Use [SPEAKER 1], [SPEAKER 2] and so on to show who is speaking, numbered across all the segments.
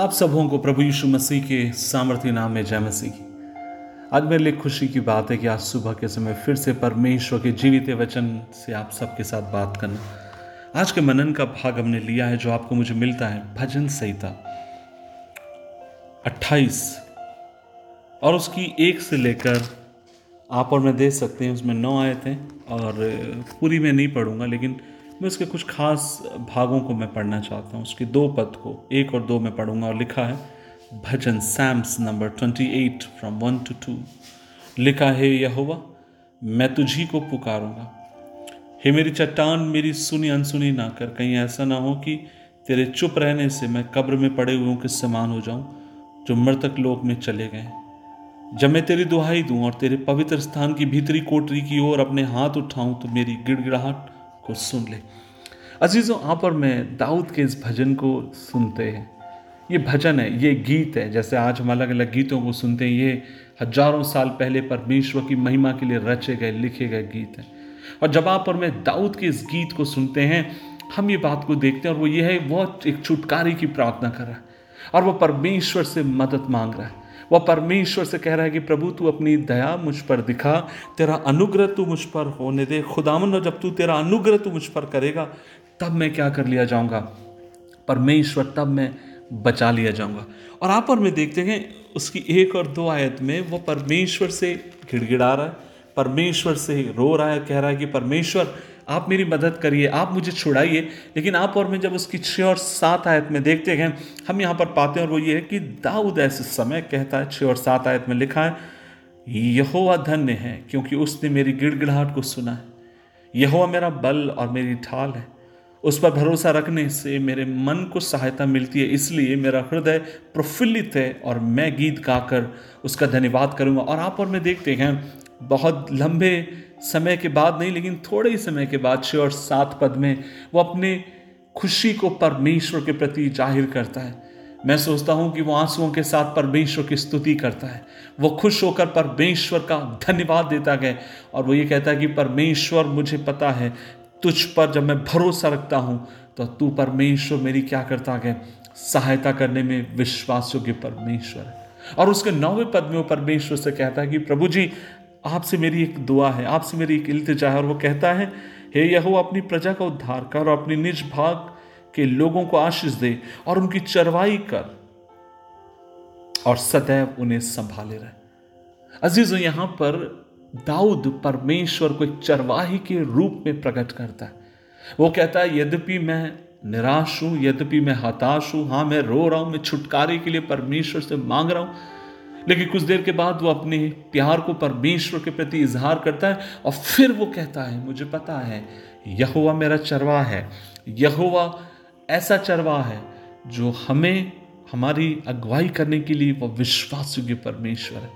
[SPEAKER 1] आप सबों को प्रभु यीशु मसीह के सामर्थ्य नाम में जय मसीह की। आज मेरे लिए खुशी की बात है कि आज सुबह के समय फिर से परमेश्वर के जीवित वचन से आप सबके साथ बात करना। आज के मनन का भाग हमने लिया है जो आपको मुझे मिलता है, भजन संहिता। 28 और उसकी एक से लेकर आप और मैं देख सकते हैं, उसमें नौ आए थे और पूरी मैं नहीं पढ़ूँगा, लेकिन मैं उसके कुछ खास भागों को मैं पढ़ना चाहता हूँ। उसके दो पद को, एक और दो में पढ़ूँगा और लिखा है, भजन psalms number twenty eight from one two two लिखा है, यहोवा, मैं तुझी को पुकारूँगा। हे मेरी चट्टान, मेरी सुनी अनसुनी ना कर। कहीं ऐसा ना हो कि तेरे चुप रहने से मैं कब्र में पड़े हुए के समान हो जाऊँ, जो मृतक लोक में चले गए। जब मैं तेरी दुहाई दूँ और तेरे पवित्र स्थान की भीतरी कोटरी की ओर अपने हाथ उठाऊं तो मेरी गिड़गिड़ाहट को सुन ले। अजीज़ों, आप और मैं दाऊद के इस भजन को सुनते हैं। ये भजन है, ये गीत है। जैसे आज हम अलग अलग गीतों को सुनते हैं, ये हज़ारों साल पहले परमेश्वर की महिमा के लिए रचे गए, लिखे गए गीत हैं। और जब आप और मैं दाऊद के इस गीत को सुनते हैं, हम ये बात को देखते हैं और वो ये है वह एक छुटकारे की प्रार्थना कर रहा है। और वो परमेश्वर से मदद मांग रहा है। वह परमेश्वर से कह रहा है कि प्रभु, तू अपनी दया मुझ पर दिखा, तेरा अनुग्रह तू मुझ पर होने दे। खुदामन जब तू तेरा अनुग्रह तू मुझ पर करेगा, तब मैं क्या कर लिया जाऊँगा? परमेश्वर, तब मैं बचा लिया जाऊँगा। और आप और मैं देखते हैं, उसकी एक और दो आयत में वो परमेश्वर से गिड़गिड़ा रहा है, परमेश्वर से रो रहा है, कह रहा है कि परमेश्वर आप मेरी मदद करिए, आप मुझे छुड़ाइए। लेकिन आप और मैं जब उसकी छः और सात आयत में देखते हैं, हम यहाँ पर पाते हैं और वो ये है कि दाऊद ऐसे समय कहता है छः और सात आयत में लिखा है, यहोवा धन्य है क्योंकि उसने मेरी गिड़गिड़ाहट को सुना है। यहोवा मेरा बल और मेरी ढाल है। उस पर भरोसा रखने से मेरे मन को सहायता मिलती है, इसलिए मेरा हृदय प्रफुल्लित है और मैं गीत गाकर उसका धन्यवाद करूँगा। और आप और मैं देखते हैं, बहुत लंबे समय के बाद नहीं, लेकिन थोड़े ही समय के बाद छः और सात पद में, वो अपने खुशी को परमेश्वर के प्रति ज़ाहिर करता है। मैं सोचता हूँ कि वो आंसुओं के साथ परमेश्वर की स्तुति करता है। वो खुश होकर परमेश्वर का धन्यवाद देता गया और वो ये कहता है कि परमेश्वर, मुझे पता है, तुझ पर जब मैं भरोसा रखता हूँ तो तू परमेश्वर मेरी क्या करता गया सहायता करने में विश्वास योग्य परमेश्वर है। और उसके नौवे पद में वो परमेश्वर से कहता है कि प्रभु जी आपसे मेरी एक दुआ है, आपसे मेरी एक इल्तजा है और वो कहता है, हे यहो अपनी प्रजा का उद्धार कर और अपनी निज भाग के लोगों को आशीष दे और उनकी चरवाई कर और सदैव उन्हें संभाले रहे। अजीजों, यहाँ पर दाऊद परमेश्वर को एक चरवाही के रूप में प्रकट करता है। वो कहता है, यद्यपि मैं निराश हूँ, यद्यपि मैं हताश हूँ हाँ मैं रो रहा हूँ, मैं छुटकारे के लिए परमेश्वर से मांग रहा हूँ लेकिन कुछ देर के बाद वो अपने प्यार को परमेश्वर के प्रति इजहार करता है और फिर वो कहता है, मुझे पता है यहुआ मेरा चरवा है। यहुआ ऐसा चरवा है जो हमें, हमारी अगुवाई करने के लिए वह विश्वास योग्य परमेश्वर है।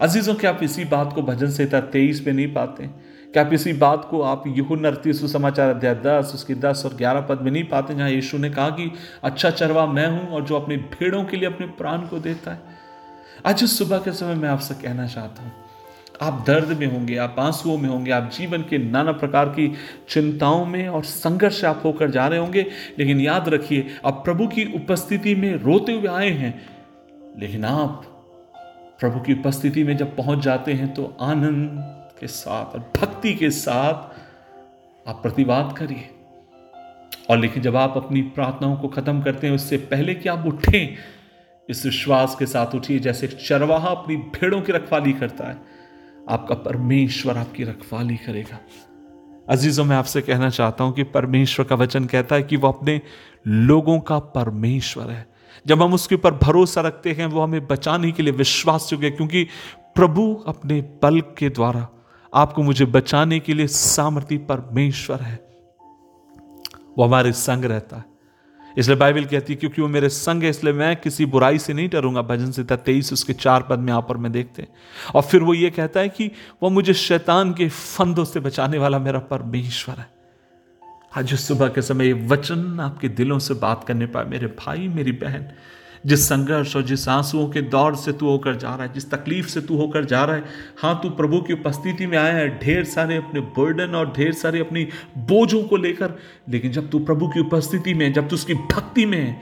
[SPEAKER 1] अजीजों, क्या आप इसी बात को भजन संहिता तेईस में नहीं पाते? क्या आप इसी बात को आप यहू नरती सुसमाचार अध्याय दस, उसकी दस और ग्यारह पद में नहीं पाते, जहाँ यीशु ने कहा कि अच्छा चरवा मैं हूँ और जो अपने भेड़ों के लिए अपने प्राण को देता है। आज उस सुबह के समय मैं आपसे कहना चाहता हूँ, आप दर्द में होंगे, आप आंसुओं में होंगे, आप जीवन के नाना प्रकार की चिंताओं में और संघर्ष आप होकर जा रहे होंगे, लेकिन याद रखिए, आप प्रभु की उपस्थिति में रोते हुए आए हैं, लेकिन आप प्रभु की उपस्थिति में जब पहुँच जाते हैं तो आनंद के साथ और भक्ति के साथ आप प्रतिवाद करिए। और लेकिन जब आप अपनी प्रार्थनाओं को खत्म करते हैं, उससे पहले कि आप उठें इस विश्वास के साथ उठिए जैसे चरवाहा अपनी भेड़ों की रखवाली करता है। आपका परमेश्वर आपकी रखवाली करेगा। अजीजों, मैं आपसे कहना चाहता हूँ कि परमेश्वर का वचन कहता है कि वो अपने लोगों का परमेश्वर है। जब हम उसके ऊपर भरोसा रखते हैं, वो हमें बचाने के लिए विश्वास योग्य क्योंकि प्रभु अपने बल के द्वारा आपको मुझे बचाने के लिए सामर्थ्य परमेश्वर है। वो हमारे संग रहता है। इसलिए बाइबल कहती है, क्योंकि वो मेरे संग है, इसलिए मैं किसी बुराई से नहीं डरूँगा। भजन से तेईस, उसके चार पद में आप पर मैं देखते हैं। और फिर वो ये कहता है कि वह मुझे शैतान के फंदों से बचाने वाला मेरा परमेश्वर है। आज सुबह के समय ये वचन आपके दिलों से बात करने पाए, मेरे भाई, मेरी बहन जिस संघर्ष और जिस आंसुओं के दौर से तू होकर जा रहा है, जिस तकलीफ़ से तू होकर जा रहा है हाँ तू प्रभु की उपस्थिति में आया है, ढेर सारे अपने बर्डन और ढेर सारे अपनी बोझों को लेकर, लेकिन जब तू प्रभु की उपस्थिति में जब तू उसकी भक्ति में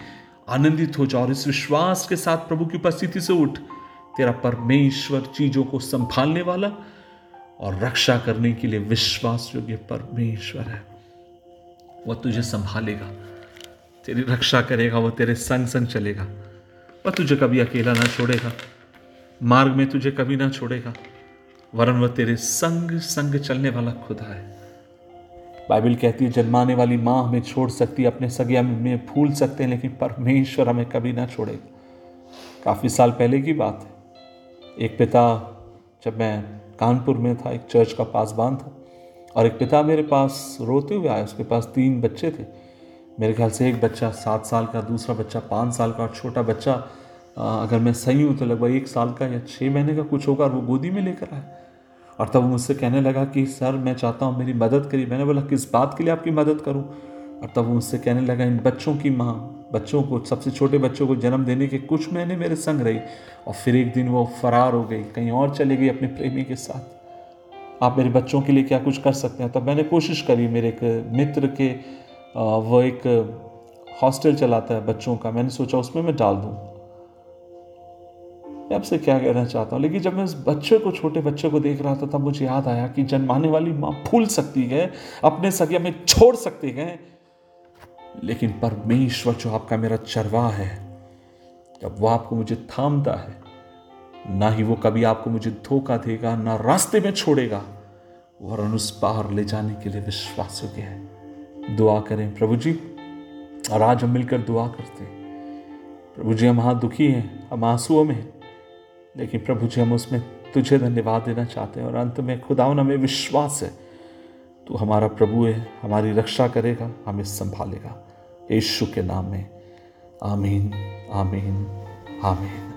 [SPEAKER 1] आनंदित हो जाओ और इस विश्वास के साथ प्रभु की उपस्थिति से उठ, तेरा परमेश्वर चीज़ों को संभालने वाला और रक्षा करने के लिए विश्वास योग्य परमेश्वर है। वह तुझे संभालेगा, तेरी रक्षा करेगा, वह तेरे संग संग चलेगा। वह तुझे कभी अकेला ना छोड़ेगा। मार्ग में तुझे कभी ना छोड़ेगा। वरन वह तेरे संग संग चलने वाला खुदा है। बाइबल कहती है, जन्माने वाली माँ हमें छोड़ सकती है, अपने सगिया में फूल सकते हैं, लेकिन परमेश्वर हमें कभी ना छोड़ेगा। काफ़ी साल पहले की बात है। एक पिता, जब मैं कानपुर में था, एक चर्च का पासबान था, और एक पिता मेरे पास रोते हुए आया, उसके पास तीन बच्चे थे। मेरे ख्याल से एक बच्चा सात साल का, दूसरा बच्चा पाँच साल का और छोटा बच्चा अगर मैं सही हूँ तो लगभग एक साल का या छः महीने का कुछ होगा और वो गोदी में लेकर आए और तब वो मुझसे कहने लगा कि, सर, मैं चाहता हूँ मेरी मदद करिए। मैंने बोला, किस बात के लिए आपकी मदद करूँ? और तब वो मुझसे कहने लगा, इन बच्चों की माँ, बच्चों को, सबसे छोटे बच्चों को जन्म देने के कुछ महीने मेरे संग रही और फिर एक दिन वो फरार हो गई, कहीं और चली गई अपने प्रेमी के साथ। आप मेरे बच्चों के लिए क्या कुछ कर सकते हैं? तब मैंने कोशिश करी, मेरे एक मित्र के वो एक हॉस्टल चलाता है बच्चों का। मैंने सोचा उसमें मैं डाल दूँ। मैं आपसे क्या कहना चाहता हूँ? लेकिन जब मैं उस बच्चे को, छोटे बच्चे को देख रहा था, तब मुझे याद आया कि जन्माने वाली माँ फूल सकती है, अपने सगे में छोड़ सकती है। लेकिन परमेश्वर, जो आपका मेरा चरवा है जब वो आपको मुझे थामता है। ना ही वो कभी आपको मुझे धोखा देगा, ना रास्ते में छोड़ेगा, वरन उस पार ले जाने के लिए विश्वास योग्य है। दुआ करें। प्रभु जी, और आज हम मिलकर दुआ करते हैं। प्रभु जी, हम हाँ दुखी हैं, हम आंसुओं में लेकिन प्रभु जी, हम उसमें तुझे धन्यवाद देना चाहते हैं, और अंत में खुदावन, हमें विश्वास है, तू हमारा प्रभु है, हमारी रक्षा करेगा, हमें संभालेगा। यीशु के नाम में, आमीन आमीन आमीन।